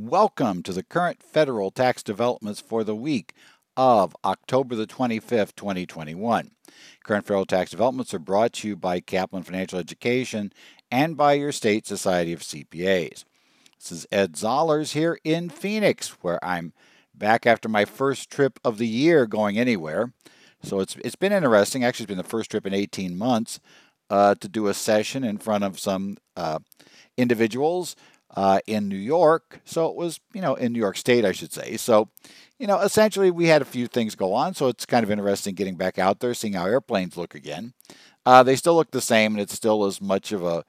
Welcome to the current federal tax developments for the week of October the 25th, 2021. Current federal tax developments are brought to you by Kaplan Financial Education and by your state Society of CPAs. This is Ed Zollars here in Phoenix, where I'm back after my first trip of the year going anywhere. So it's it's been interesting. Actually, it's been the first trip in 18 months uh, to do a session in front of some uh, individuals uh, in New York. So it was, you know, in New York State, I should say. So, you know, essentially we had a few things go on. So it's kind of interesting getting back out there, seeing how airplanes look again. Uh, they still look the same, and it's still as much of a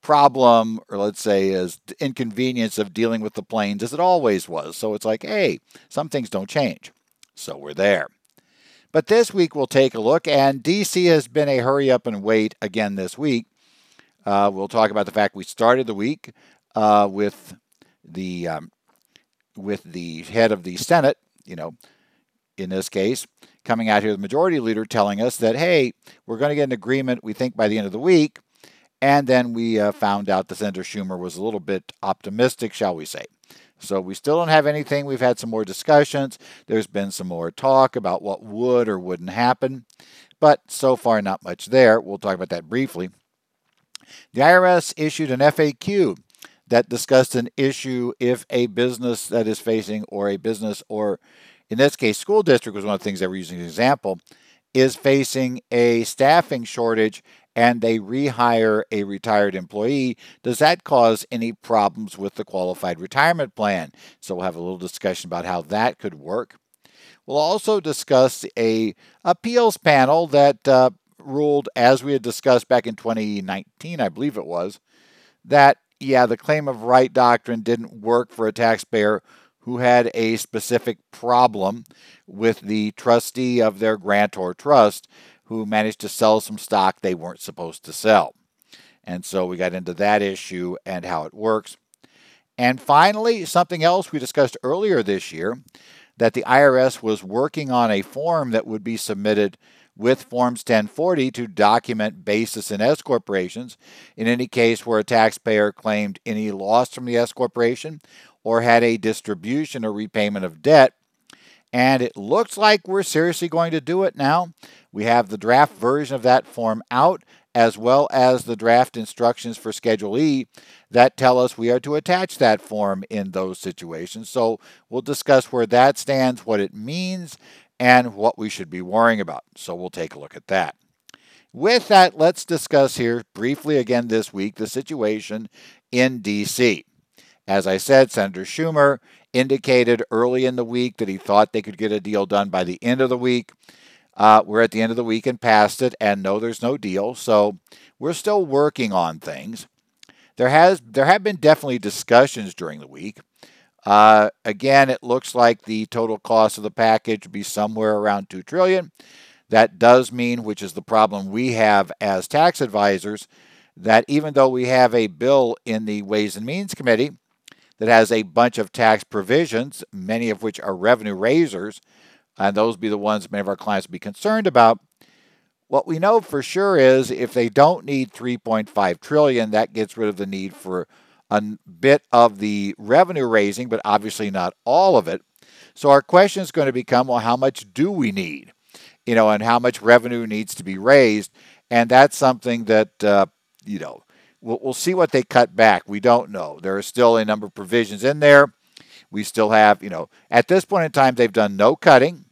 problem, or let's say, as inconvenience of dealing with the planes as it always was. So it's like, hey, some things don't change. So we're there. But this week we'll take a look, and DC has been a hurry up and wait again this week. Uh, we'll talk about the fact we started the week uh, with the um, with the head of the Senate, you know, in this case, coming out here, the majority leader telling us that hey, we're going to get an agreement. We think by the end of the week, and then we uh, found out that Senator Schumer was a little bit optimistic, shall we say. So we still don't have anything. We've had some more discussions. There's been some more talk about what would or wouldn't happen, but so far not much there. We'll talk about that briefly. The IRS issued an FAQ that discussed an issue if a business that is facing, or a business, or in this case, school district was one of the things they were using as an example, is facing a staffing shortage and they rehire a retired employee, does that cause any problems with the qualified retirement plan? So we'll have a little discussion about how that could work. We'll also discuss a appeals panel that uh, ruled, as we had discussed back in 2019, I believe it was, that yeah, the claim of right doctrine didn't work for a taxpayer who had a specific problem with the trustee of their grantor trust who managed to sell some stock they weren't supposed to sell. And so we got into that issue and how it works. And finally, something else we discussed earlier this year that the IRS was working on a form that would be submitted with Forms 1040 to document basis in S corporations in any case where a taxpayer claimed any loss from the S corporation or had a distribution or repayment of debt. And it looks like we're seriously going to do it now. We have the draft version of that form out, as well as the draft instructions for Schedule E that tell us we are to attach that form in those situations. So we'll discuss where that stands, what it means, and what we should be worrying about. So we'll take a look at that. With that, let's discuss here briefly again this week the situation in D.C. As I said, Senator Schumer indicated early in the week that he thought they could get a deal done by the end of the week. Uh, we're at the end of the week and past it, and no, there's no deal. So we're still working on things. There has there have been definitely discussions during the week. Uh, again, it looks like the total cost of the package would be somewhere around two trillion. That does mean, which is the problem we have as tax advisors, that even though we have a bill in the Ways and Means Committee that has a bunch of tax provisions, many of which are revenue raisers, and those be the ones many of our clients would be concerned about. What we know for sure is if they don't need 3.5 trillion, that gets rid of the need for a bit of the revenue raising, but obviously not all of it. So our question is going to become, well, how much do we need? You know, and how much revenue needs to be raised? And that's something that, uh, you know, we'll, we'll see what they cut back. We don't know. There are still a number of provisions in there. We still have, you know, at this point in time, they've done no cutting.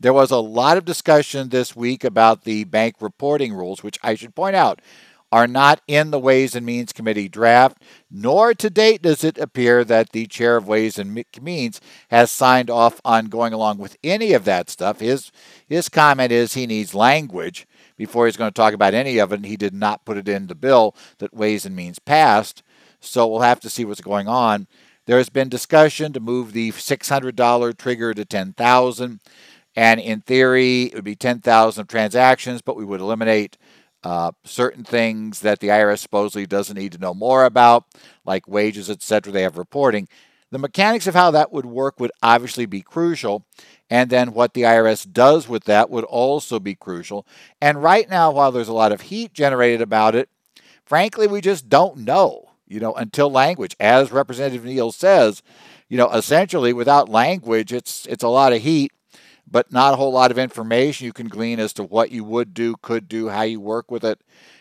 There was a lot of discussion this week about the bank reporting rules, which I should point out are not in the Ways and Means Committee draft, nor to date does it appear that the chair of Ways and Means has signed off on going along with any of that stuff. His, his comment is he needs language before he's going to talk about any of it, and he did not put it in the bill that Ways and Means passed. So we'll have to see what's going on. There has been discussion to move the $600 trigger to 10,000, and in theory, it would be 10,000 transactions, but we would eliminate uh, certain things that the IRS supposedly doesn't need to know more about, like wages, etc. They have reporting. The mechanics of how that would work would obviously be crucial, and then what the IRS does with that would also be crucial. And right now, while there's a lot of heat generated about it, frankly, we just don't know. you know, until language, as Representative Neal says, you know, essentially without language, it's it's a lot of heat, but not a whole lot of information you can glean as to what you would do, could do, how you work with it,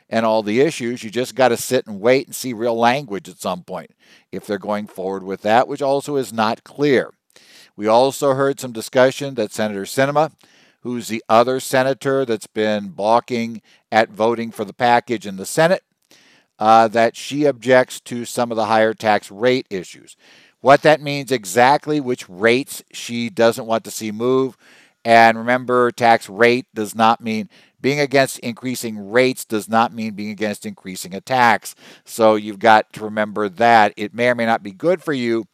and all the issues. You just got to sit and wait and see real language at some point if they're going forward with that, which also is not clear. We also heard some discussion that Senator Sinema, who's the other senator that's been balking at voting for the package in the Senate, uh, that she objects to some of the higher tax rate issues. What that means exactly, which rates she doesn't want to see move. And remember, tax rate does not mean being against increasing rates does not mean being against increasing a tax. So you've got to remember that. It may or may not be good for you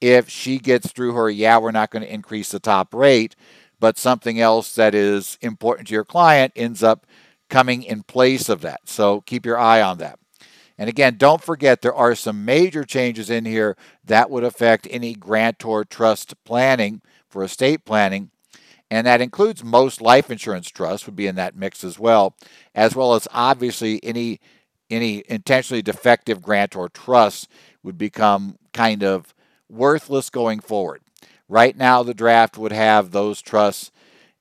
if she gets through her, yeah, we're not going to increase the top rate, but something else that is important to your client ends up coming in place of that. So keep your eye on that. And again, don't forget there are some major changes in here that would affect any grantor trust planning for estate planning. And that includes most life insurance trusts would be in that mix as well, as well as obviously any any intentionally defective grantor trusts would become kind of worthless going forward. Right now, the draft would have those trusts,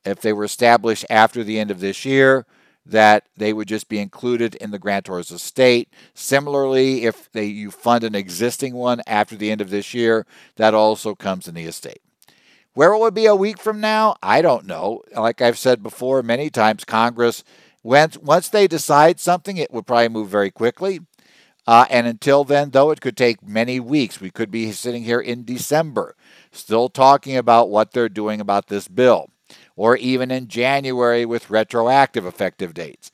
if they were established after the end of this year, that they would just be included in the grantor's estate. Similarly, if they, you fund an existing one after the end of this year, that also comes in the estate. Where it be a week from now? I don't know. Like I've said before many times, Congress, once, once they decide something, it would probably move very quickly. Uh, and until then, though, it could take many weeks. We could be sitting here in December still talking about what they're doing about this bill or even in January with retroactive effective dates,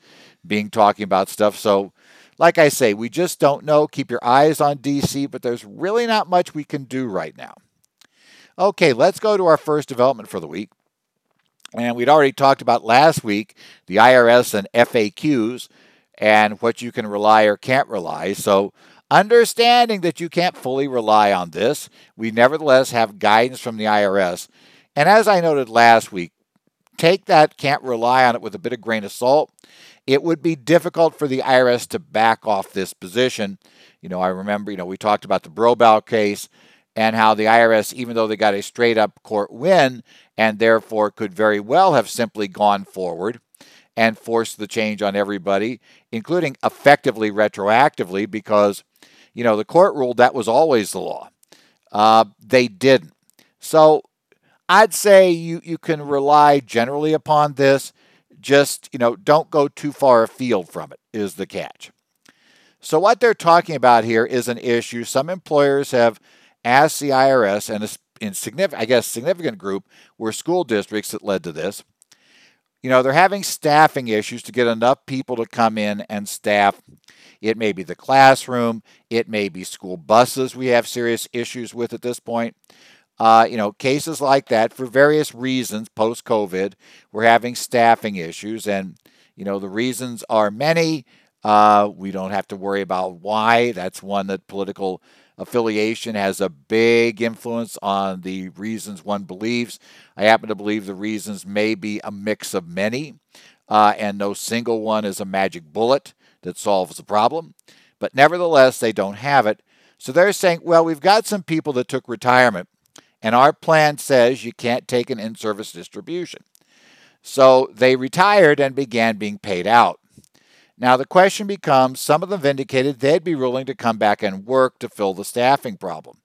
being talking about stuff. So, like I say, we just don't know. Keep your eyes on DC, but there's really not much we can do right now. Okay, let's go to our first development for the week. And we'd already talked about last week the IRS and FAQs and what you can rely or can't rely. So, understanding that you can't fully rely on this, we nevertheless have guidance from the IRS. And as I noted last week, take that, can't rely on it with a bit of grain of salt. It would be difficult for the IRS to back off this position. You know, I remember, you know, we talked about the Bobrow case and how the IRS, even though they got a straight up court win and therefore could very well have simply gone forward and forced the change on everybody, including effectively retroactively, because, you know, the court ruled that was always the law. Uh, they didn't. So I'd say you, you can rely generally upon this. Just, you know, don't go too far afield from it, is the catch. So, what they're talking about here is an issue. Some employers have asked the IRS, and in significant, I guess, significant group were school districts that led to this. You know, they're having staffing issues to get enough people to come in and staff. It may be the classroom, it may be school buses we have serious issues with at this point. Uh, you know, cases like that for various reasons post COVID, we're having staffing issues. And, you know, the reasons are many. Uh, we don't have to worry about why. That's one that political affiliation has a big influence on the reasons one believes. I happen to believe the reasons may be a mix of many, uh, and no single one is a magic bullet that solves the problem. But nevertheless, they don't have it. So they're saying, well, we've got some people that took retirement and our plan says you can't take an in service distribution. So they retired and began being paid out. Now the question becomes some of them indicated they'd be willing to come back and work to fill the staffing problem.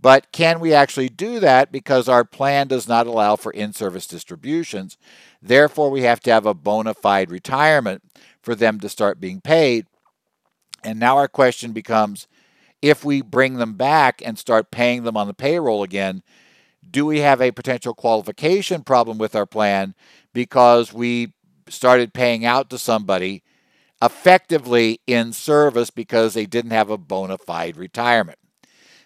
But can we actually do that because our plan does not allow for in service distributions? Therefore, we have to have a bona fide retirement for them to start being paid. And now our question becomes if we bring them back and start paying them on the payroll again, do we have a potential qualification problem with our plan because we started paying out to somebody effectively in service because they didn't have a bona fide retirement?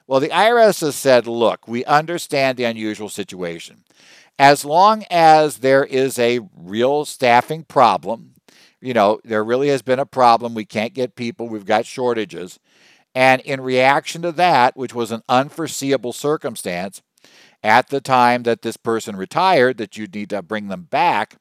Well, the IRS has said, look, we understand the unusual situation. As long as there is a real staffing problem, you know, there really has been a problem. We can't get people, we've got shortages. And in reaction to that, which was an unforeseeable circumstance at the time that this person retired, that you need to bring them back,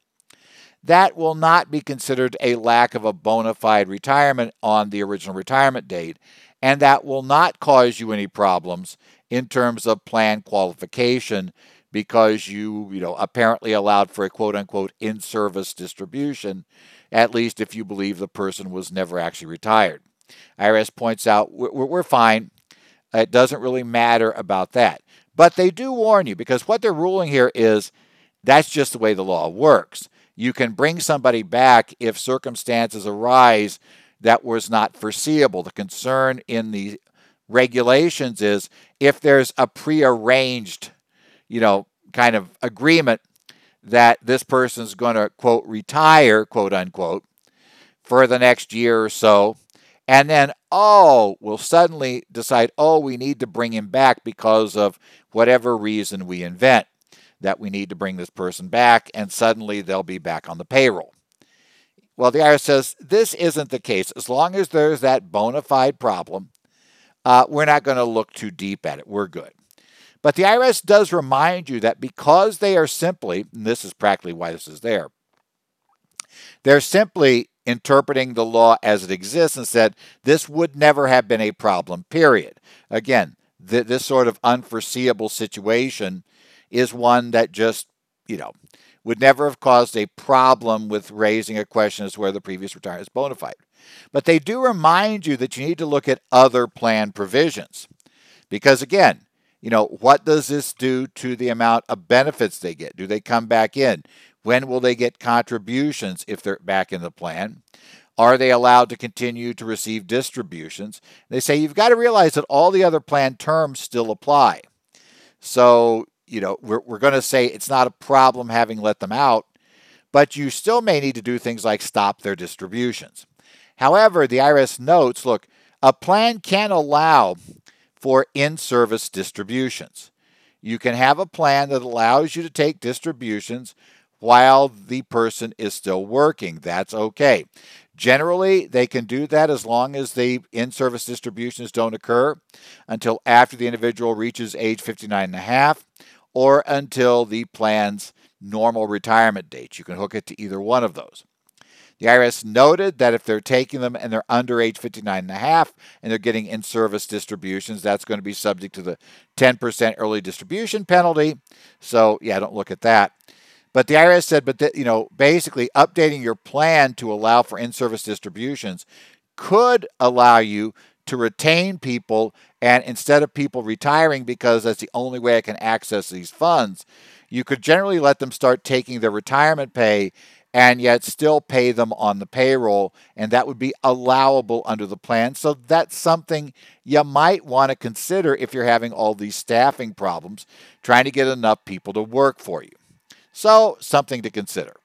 that will not be considered a lack of a bona fide retirement on the original retirement date. and that will not cause you any problems in terms of plan qualification because you, you know, apparently allowed for a quote unquote in service distribution, at least if you believe the person was never actually retired. IRS points out we're, we're fine. It doesn't really matter about that. But they do warn you because what they're ruling here is that's just the way the law works. You can bring somebody back if circumstances arise that was not foreseeable. The concern in the regulations is if there's a prearranged, you know, kind of agreement that this person's going to, quote, retire, quote unquote, for the next year or so, and then, oh, we'll suddenly decide, oh, we need to bring him back because of whatever reason we invent that we need to bring this person back, and suddenly they'll be back on the payroll. Well, the IRS says this isn't the case. As long as there's that bona fide problem, uh, we're not going to look too deep at it. We're good. But the IRS does remind you that because they are simply, and this is practically why this is there, they're simply interpreting the law as it exists and said this would never have been a problem, period. Again, th- this sort of unforeseeable situation is one that just, you know, would never have caused a problem with raising a question as to whether the previous retirement is bona fide. But they do remind you that you need to look at other plan provisions. Because again, you know, what does this do to the amount of benefits they get? Do they come back in? When will they get contributions if they're back in the plan? Are they allowed to continue to receive distributions? They say you've got to realize that all the other plan terms still apply. So, you know, we're, we're going to say it's not a problem having let them out, but you still may need to do things like stop their distributions. However, the IRS notes look, a plan can allow for in service distributions. You can have a plan that allows you to take distributions while the person is still working. That's okay. Generally, they can do that as long as the in service distributions don't occur until after the individual reaches age 59 and a half or until the plan's normal retirement date. You can hook it to either one of those. The IRS noted that if they're taking them and they're under age 59 and a half and they're getting in-service distributions, that's going to be subject to the 10% early distribution penalty. So, yeah, don't look at that. But the IRS said, but you know, basically updating your plan to allow for in-service distributions could allow you to retain people and instead of people retiring because that's the only way I can access these funds, you could generally let them start taking their retirement pay and yet still pay them on the payroll, and that would be allowable under the plan. So that's something you might want to consider if you're having all these staffing problems, trying to get enough people to work for you. So, something to consider.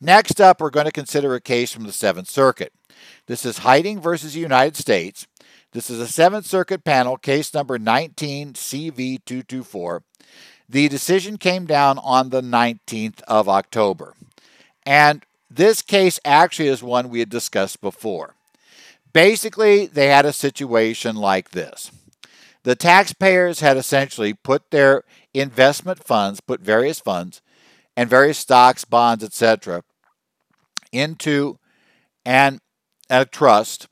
Next up, we're going to consider a case from the Seventh Circuit. This is Heiting versus the United States. This is a Seventh Circuit panel, case number 19 CV224. The decision came down on the 19th of October. And this case actually is one we had discussed before. Basically, they had a situation like this the taxpayers had essentially put their investment funds, put various funds and various stocks, bonds, etc., into an, a trust.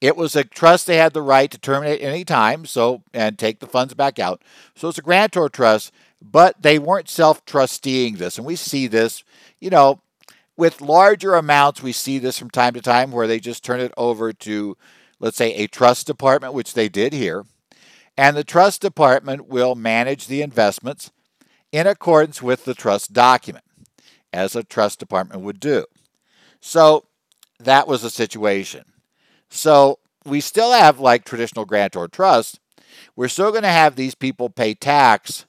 It was a trust they had the right to terminate any time, so and take the funds back out. So it's a grantor trust, but they weren't self-trusteeing this, and we see this, you know, with larger amounts. We see this from time to time where they just turn it over to, let's say, a trust department, which they did here and the trust department will manage the investments in accordance with the trust document, as a trust department would do. So that was the situation. So we still have like traditional grantor trust. We're still going to have these people pay tax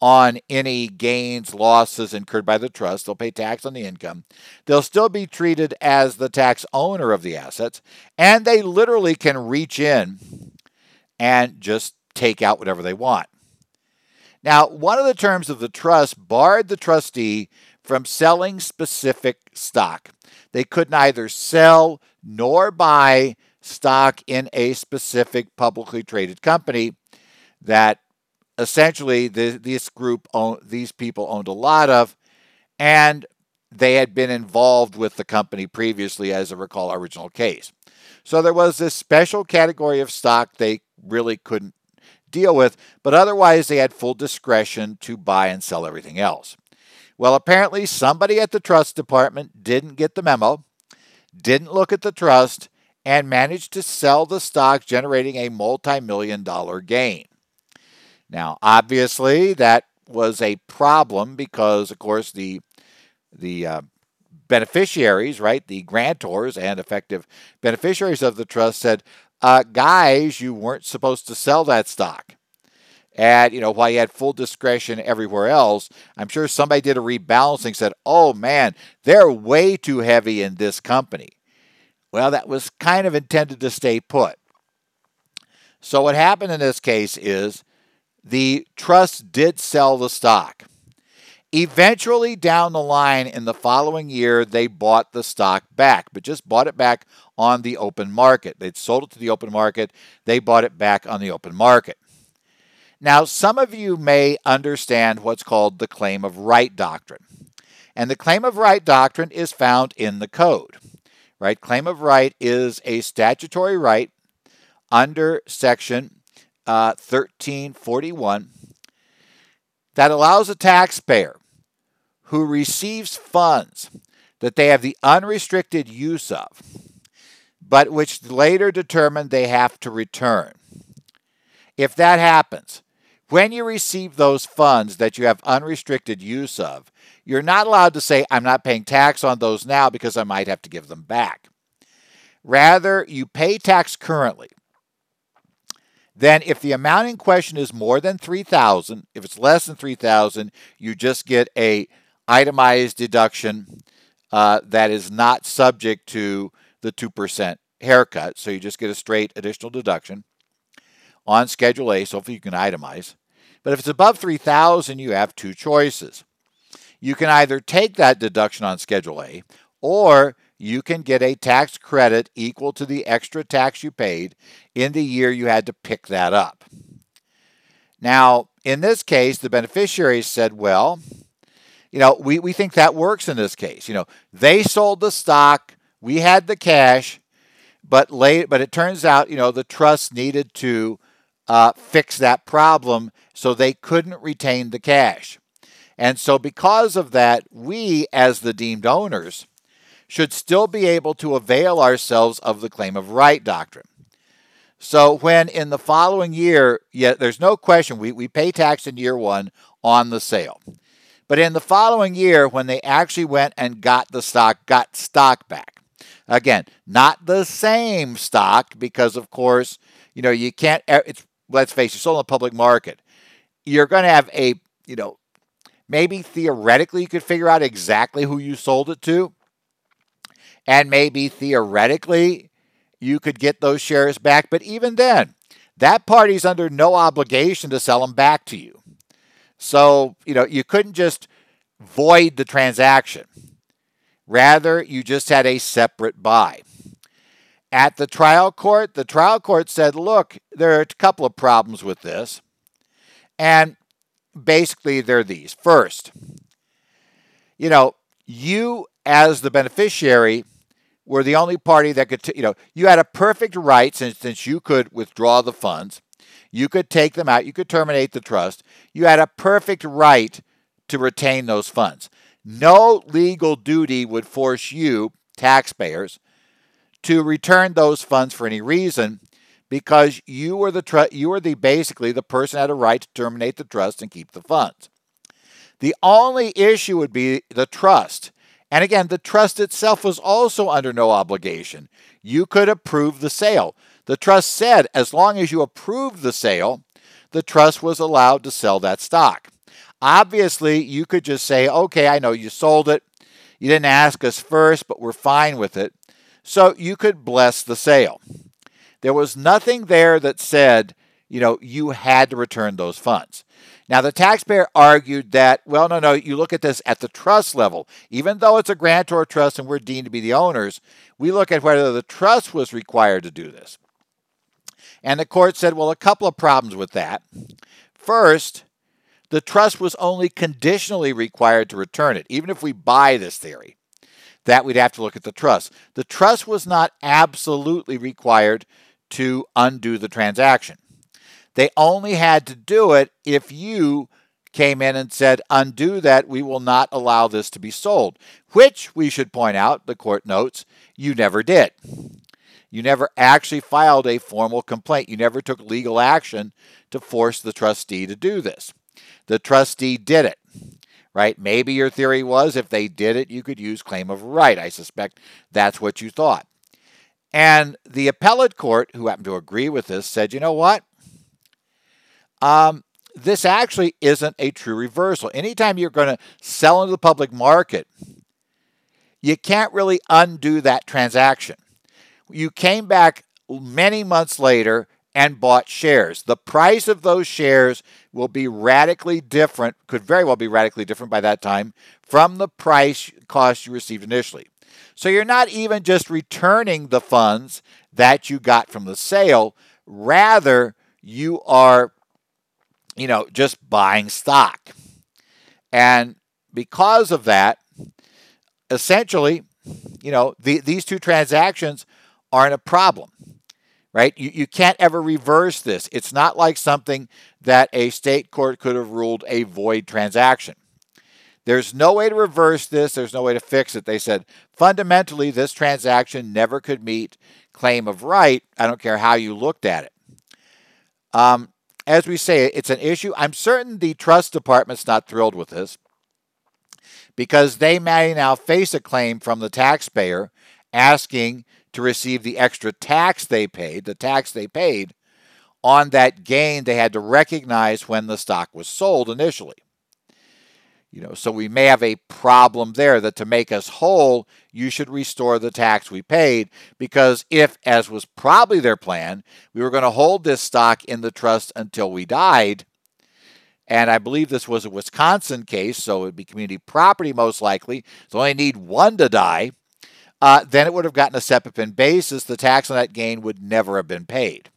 on any gains, losses incurred by the trust. They'll pay tax on the income. They'll still be treated as the tax owner of the assets, and they literally can reach in and just take out whatever they want. Now, one of the terms of the trust barred the trustee from selling specific stock. They could neither sell nor buy stock in a specific publicly traded company that essentially the, this group own, these people owned a lot of and they had been involved with the company previously as I recall original case. So there was this special category of stock they really couldn't deal with, but otherwise they had full discretion to buy and sell everything else. Well, apparently somebody at the trust department didn't get the memo, didn't look at the trust, and managed to sell the stock, generating a multi million dollar gain. Now, obviously, that was a problem because, of course, the the uh, beneficiaries, right, the grantors and effective beneficiaries of the trust said, uh, guys, you weren't supposed to sell that stock. And, you know, while you had full discretion everywhere else, I'm sure somebody did a rebalancing, said, oh man, they're way too heavy in this company. Well, that was kind of intended to stay put. So, what happened in this case is the trust did sell the stock. Eventually, down the line in the following year, they bought the stock back, but just bought it back on the open market. They'd sold it to the open market, they bought it back on the open market. Now, some of you may understand what's called the claim of right doctrine. And the claim of right doctrine is found in the code. Right? Claim of right is a statutory right under section uh, 1341 that allows a taxpayer who receives funds that they have the unrestricted use of, but which later determine they have to return. If that happens, when you receive those funds that you have unrestricted use of, you're not allowed to say, I'm not paying tax on those now because I might have to give them back. Rather, you pay tax currently. Then if the amount in question is more than 3000, if it's less than 3000, you just get a itemized deduction uh, that is not subject to the 2% haircut. So you just get a straight additional deduction on Schedule A, so you can itemize. But if it's above 3000 you have two choices. You can either take that deduction on Schedule A, or you can get a tax credit equal to the extra tax you paid in the year you had to pick that up. Now, in this case, the beneficiaries said, well, you know, we, we think that works in this case. You know, they sold the stock, we had the cash, but late, but it turns out, you know, the trust needed to uh, fix that problem, so they couldn't retain the cash. And so, because of that, we, as the deemed owners, should still be able to avail ourselves of the claim of right doctrine. So, when in the following year, yeah, there's no question, we, we pay tax in year one on the sale. But in the following year, when they actually went and got the stock, got stock back. Again, not the same stock because, of course, you know you can't. It's let's face it, sold in the public market. You're going to have a you know maybe theoretically you could figure out exactly who you sold it to, and maybe theoretically you could get those shares back. But even then, that party's under no obligation to sell them back to you. So, you know, you couldn't just void the transaction. Rather, you just had a separate buy. At the trial court, the trial court said, look, there are a couple of problems with this. And basically, they're these. First, you know, you as the beneficiary were the only party that could, t- you know, you had a perfect right since, since you could withdraw the funds. You could take them out. You could terminate the trust. You had a perfect right to retain those funds. No legal duty would force you, taxpayers, to return those funds for any reason because you were the tr- you were the basically the person had a right to terminate the trust and keep the funds. The only issue would be the trust. And again, the trust itself was also under no obligation. You could approve the sale. The trust said as long as you approved the sale, the trust was allowed to sell that stock. Obviously, you could just say, okay, I know you sold it. You didn't ask us first, but we're fine with it. So you could bless the sale. There was nothing there that said, you know, you had to return those funds. Now, the taxpayer argued that, well, no, no, you look at this at the trust level. Even though it's a grantor trust and we're deemed to be the owners, we look at whether the trust was required to do this. And the court said, well, a couple of problems with that. First, the trust was only conditionally required to return it, even if we buy this theory. That we'd have to look at the trust. The trust was not absolutely required to undo the transaction. They only had to do it if you came in and said, undo that, we will not allow this to be sold, which we should point out, the court notes, you never did. You never actually filed a formal complaint. You never took legal action to force the trustee to do this. The trustee did it, right? Maybe your theory was if they did it, you could use claim of right. I suspect that's what you thought. And the appellate court, who happened to agree with this, said, you know what? Um, this actually isn't a true reversal. Anytime you're going to sell into the public market, you can't really undo that transaction. You came back many months later and bought shares. The price of those shares will be radically different, could very well be radically different by that time from the price cost you received initially. So you're not even just returning the funds that you got from the sale, rather, you are you know, just buying stock. And because of that, essentially, you know, the, these two transactions aren't a problem, right? You, you can't ever reverse this. It's not like something that a state court could have ruled a void transaction. There's no way to reverse this. There's no way to fix it. They said fundamentally, this transaction never could meet claim of right. I don't care how you looked at it. Um, as we say, it's an issue. I'm certain the trust department's not thrilled with this because they may now face a claim from the taxpayer asking to receive the extra tax they paid, the tax they paid on that gain they had to recognize when the stock was sold initially. You know, so we may have a problem there that to make us whole, you should restore the tax we paid because if, as was probably their plan, we were going to hold this stock in the trust until we died, and I believe this was a Wisconsin case, so it would be community property most likely. So only need one to die. Uh, then it would have gotten a step-up in basis. The tax on that gain would never have been paid.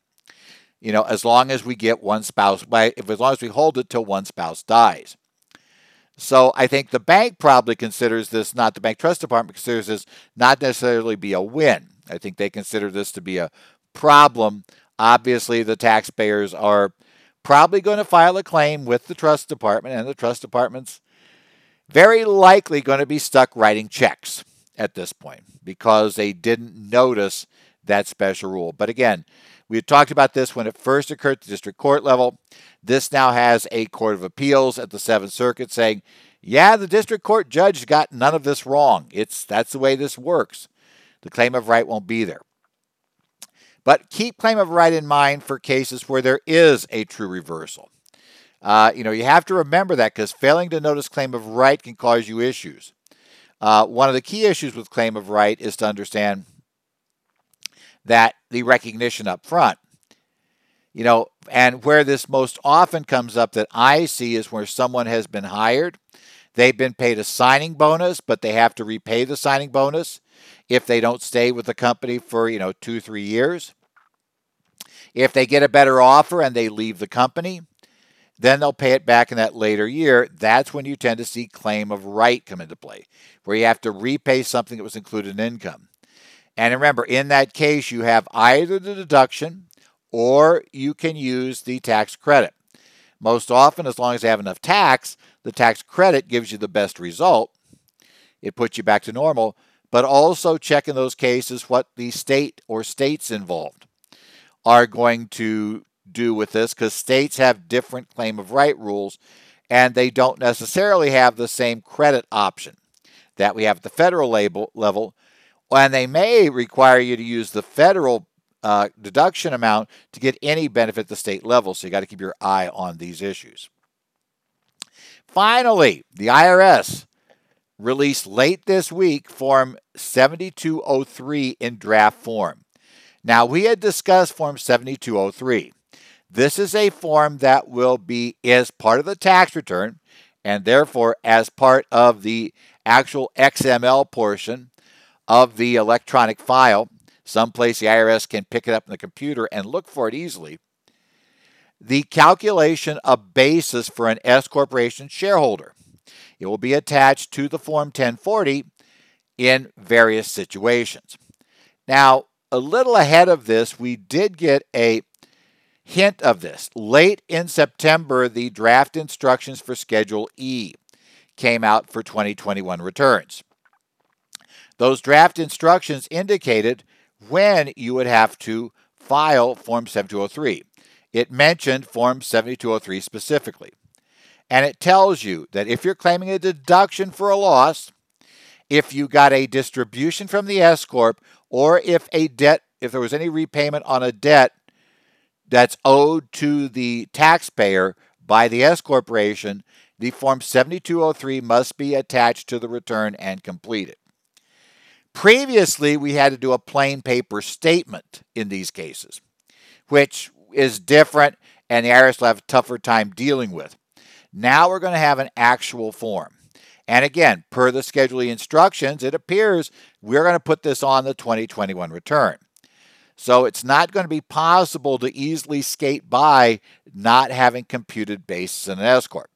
You know, as long as we get one spouse, if as long as we hold it till one spouse dies. So I think the bank probably considers this, not the bank trust department considers this not necessarily be a win. I think they consider this to be a problem. Obviously, the taxpayers are probably going to file a claim with the trust department, and the trust department's very likely going to be stuck writing checks at this point because they didn't notice that special rule. But again, we had talked about this when it first occurred at the district court level. This now has a court of appeals at the Seventh Circuit saying, yeah, the district court judge got none of this wrong. It's that's the way this works. The claim of right won't be there. But keep claim of right in mind for cases where there is a true reversal. Uh, you know, you have to remember that because failing to notice claim of right can cause you issues. Uh, one of the key issues with claim of right is to understand that the recognition up front. You know, and where this most often comes up that I see is where someone has been hired, they've been paid a signing bonus, but they have to repay the signing bonus if they don't stay with the company for, you know, two, three years. If they get a better offer and they leave the company, then they'll pay it back in that later year. That's when you tend to see claim of right come into play, where you have to repay something that was included in income. And remember, in that case, you have either the deduction or you can use the tax credit. Most often, as long as you have enough tax, the tax credit gives you the best result. It puts you back to normal, but also check in those cases what the state or states involved are going to do with this because states have different claim of right rules and they don't necessarily have the same credit option that we have at the federal label, level and they may require you to use the federal uh, deduction amount to get any benefit at the state level. So you got to keep your eye on these issues. Finally, the IRS released late this week Form 7203 in draft form. Now, we had discussed Form 7203. This is a form that will be as part of the tax return and therefore as part of the actual XML portion of the electronic file, someplace the IRS can pick it up in the computer and look for it easily, the calculation of basis for an S corporation shareholder. It will be attached to the Form 1040 in various situations. Now, a little ahead of this, we did get a hint of this. Late in September, the draft instructions for Schedule E came out for 2021 returns. Those draft instructions indicated when you would have to file Form 7203. It mentioned Form 7203 specifically. And it tells you that if you're claiming a deduction for a loss, if you got a distribution from the S corp or if a debt if there was any repayment on a debt that's owed to the taxpayer by the S corporation, the form 7203 must be attached to the return and completed. Previously, we had to do a plain paper statement in these cases, which is different and the IRS will have a tougher time dealing with. Now we're going to have an actual form. And again, per the scheduling instructions, it appears we're going to put this on the 2021 return. So it's not going to be possible to easily skate by not having computed basis in an S corp.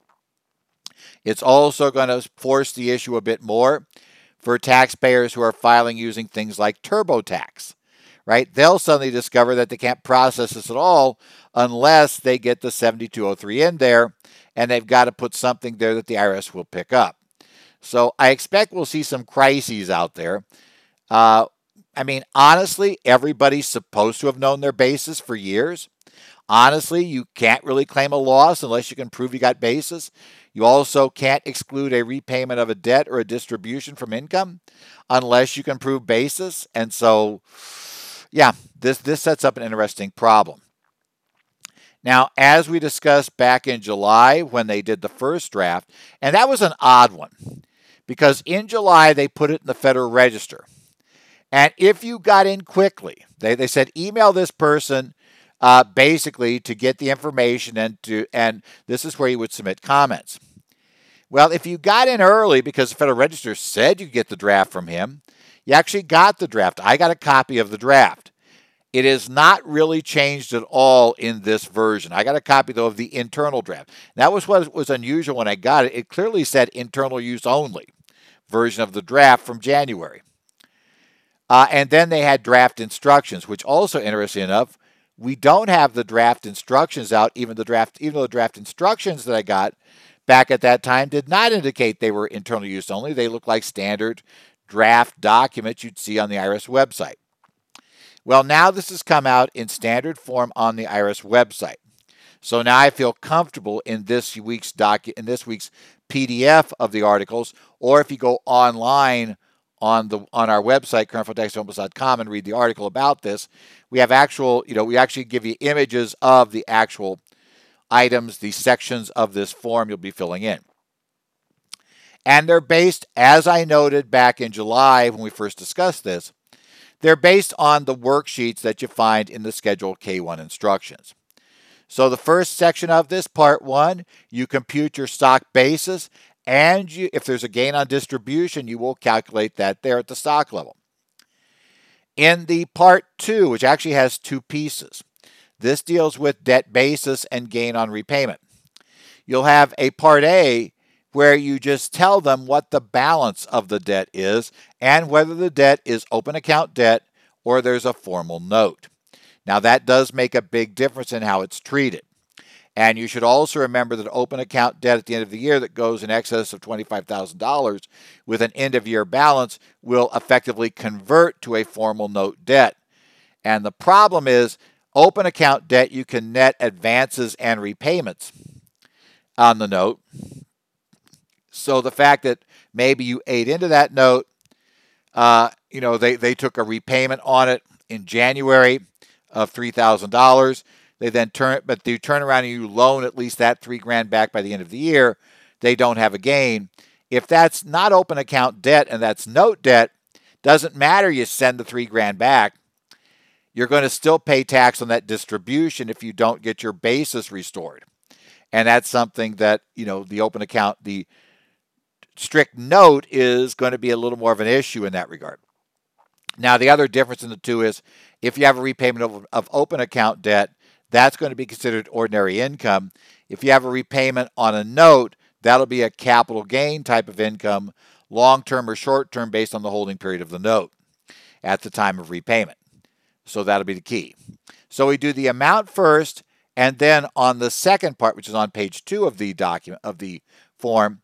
It's also going to force the issue a bit more for taxpayers who are filing using things like TurboTax, right? They'll suddenly discover that they can't process this at all unless they get the 7203 in there, and they've got to put something there that the IRS will pick up. So I expect we'll see some crises out there. Uh, I mean, honestly, everybody's supposed to have known their basis for years. Honestly, you can't really claim a loss unless you can prove you got basis. You also can't exclude a repayment of a debt or a distribution from income unless you can prove basis. And so, yeah, this, this sets up an interesting problem. Now, as we discussed back in July when they did the first draft, and that was an odd one because in July they put it in the Federal Register. And if you got in quickly, they, they said email this person uh, basically to get the information and to and this is where you would submit comments. Well, if you got in early because the Federal Register said you get the draft from him, you actually got the draft. I got a copy of the draft. It is not really changed at all in this version. I got a copy though of the internal draft. That was what was unusual when I got it. It clearly said internal use only version of the draft from January. Uh, and then they had draft instructions, which also interesting enough we don't have the draft instructions out, even the draft, even though the draft instructions that I got back at that time did not indicate they were internal use only. They look like standard draft documents you'd see on the IRS website. Well, now this has come out in standard form on the IRS website. So now I feel comfortable in this week's doc in this week's PDF of the articles, or if you go online on the on our website currentfederaltaxdevelopments.com and read the article about this. We have actual you know we actually give you images of the actual items the sections of this form you'll be filling in. And they're based as i noted back in july when we first discussed this they're based on the worksheets that you find in the schedule k1 instructions. So the first section of this part one you compute your stock basis and you, if there's a gain on distribution, you will calculate that there at the stock level. In the part two, which actually has two pieces, this deals with debt basis and gain on repayment. You'll have a part A where you just tell them what the balance of the debt is and whether the debt is open account debt or there's a formal note. Now, that does make a big difference in how it's treated. And you should also remember that open account debt at the end of the year that goes in excess of $25,000 with an end of year balance will effectively convert to a formal note debt. And the problem is open account debt, you can net advances and repayments on the note. So the fact that maybe you ate into that note, uh, you know, they, they took a repayment on it in January of $3,000 they then turn, it, but you turn around and you loan at least that three grand back by the end of the year. They don't have a gain. If that's not open account debt and that's note debt, doesn't matter. You send the three grand back. You're going to still pay tax on that distribution if you don't get your basis restored. And that's something that, you know, the open account, the strict note is going to be a little more of an issue in that regard. Now, the other difference in the two is if you have a repayment of, of open account debt, that's going to be considered ordinary income. If you have a repayment on a note, that'll be a capital gain type of income long term or short term based on the holding period of the note at the time of repayment. So that'll be the key. So we do the amount first, and then on the second part, which is on page two of the document of the form,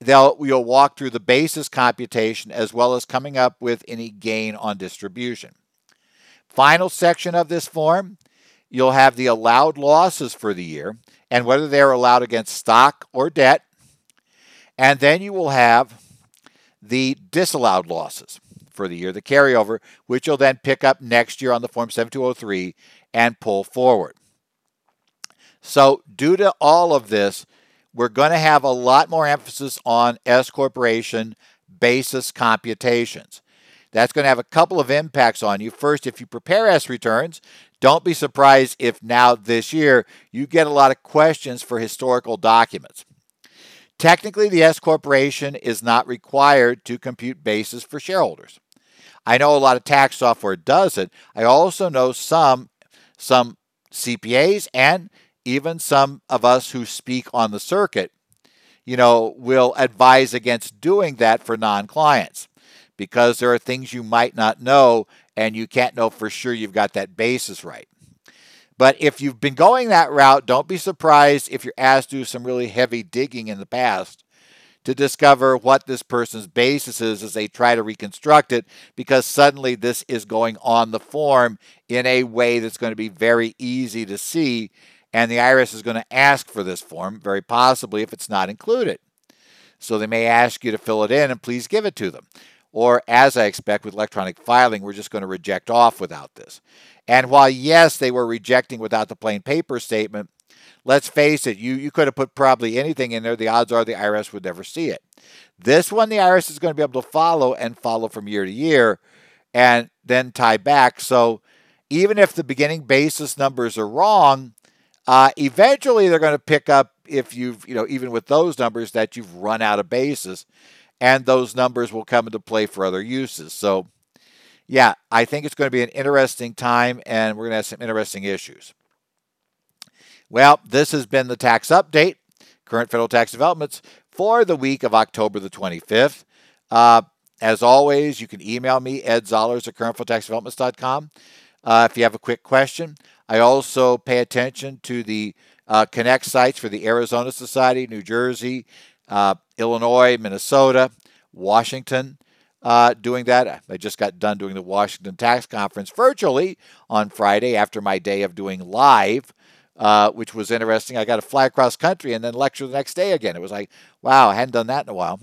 they'll we'll walk through the basis computation as well as coming up with any gain on distribution. Final section of this form, you'll have the allowed losses for the year and whether they're allowed against stock or debt. And then you will have the disallowed losses for the year, the carryover, which you'll then pick up next year on the Form 7203 and pull forward. So, due to all of this, we're going to have a lot more emphasis on S corporation basis computations. That's going to have a couple of impacts on you. First, if you prepare S returns, don't be surprised if now this year you get a lot of questions for historical documents. Technically, the S corporation is not required to compute basis for shareholders. I know a lot of tax software does it. I also know some some CPAs and even some of us who speak on the circuit, you know, will advise against doing that for non-clients because there are things you might not know and you can't know for sure you've got that basis right. But if you've been going that route, don't be surprised if you're asked to do some really heavy digging in the past to discover what this person's basis is as they try to reconstruct it, because suddenly this is going on the form in a way that's going to be very easy to see. And the IRS is going to ask for this form, very possibly if it's not included. So they may ask you to fill it in and please give it to them. Or, as I expect with electronic filing, we're just going to reject off without this. And while, yes, they were rejecting without the plain paper statement, let's face it, you, you could have put probably anything in there. The odds are the IRS would never see it. This one, the IRS is going to be able to follow and follow from year to year and then tie back. So even if the beginning basis numbers are wrong, uh, eventually they're going to pick up if you've, you know, even with those numbers that you've run out of basis and those numbers will come into play for other uses. So, yeah, I think it's going to be an interesting time and we're going to have some interesting issues. Well, this has been the tax update, current federal tax developments for the week of October the 25th. Uh, as always, you can email me, Ed Zollars at currentfederaltaxdevelopments.com. Uh, if you have a quick question, I also pay attention to the uh, Connect sites for the Arizona Society, New Jersey, uh, Illinois, Minnesota, Washington. Uh, doing that. I just got done doing the Washington Tax Conference virtually on Friday after my day of doing live, uh, which was interesting. I got to fly across country and then lecture the next day again. It was like, wow, I hadn't done that in a while.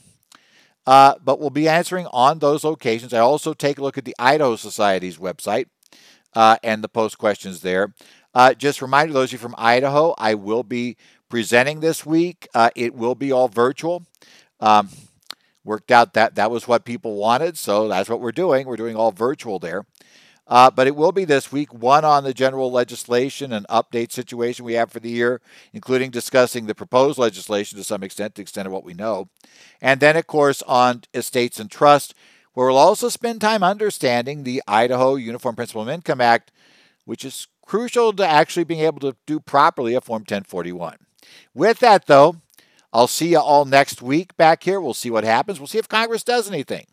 Uh, but we'll be answering on those locations. I also take a look at the Idaho Society's website uh, and the post questions there. Uh, just reminder those of you from Idaho, I will be presenting this week. Uh, it will be all virtual. Um, worked out that that was what people wanted, so that's what we're doing. We're doing all virtual there. Uh, but it will be this week, one on the general legislation and update situation we have for the year, including discussing the proposed legislation to some extent, to the extent of what we know. And then, of course, on estates and trust, where we'll also spend time understanding the Idaho Uniform Principal of Income Act, which is crucial to actually being able to do properly a Form 1041. With that, though, I'll see you all next week back here. We'll see what happens. We'll see if Congress does anything.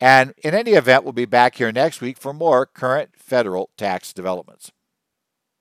And in any event, we'll be back here next week for more current federal tax developments.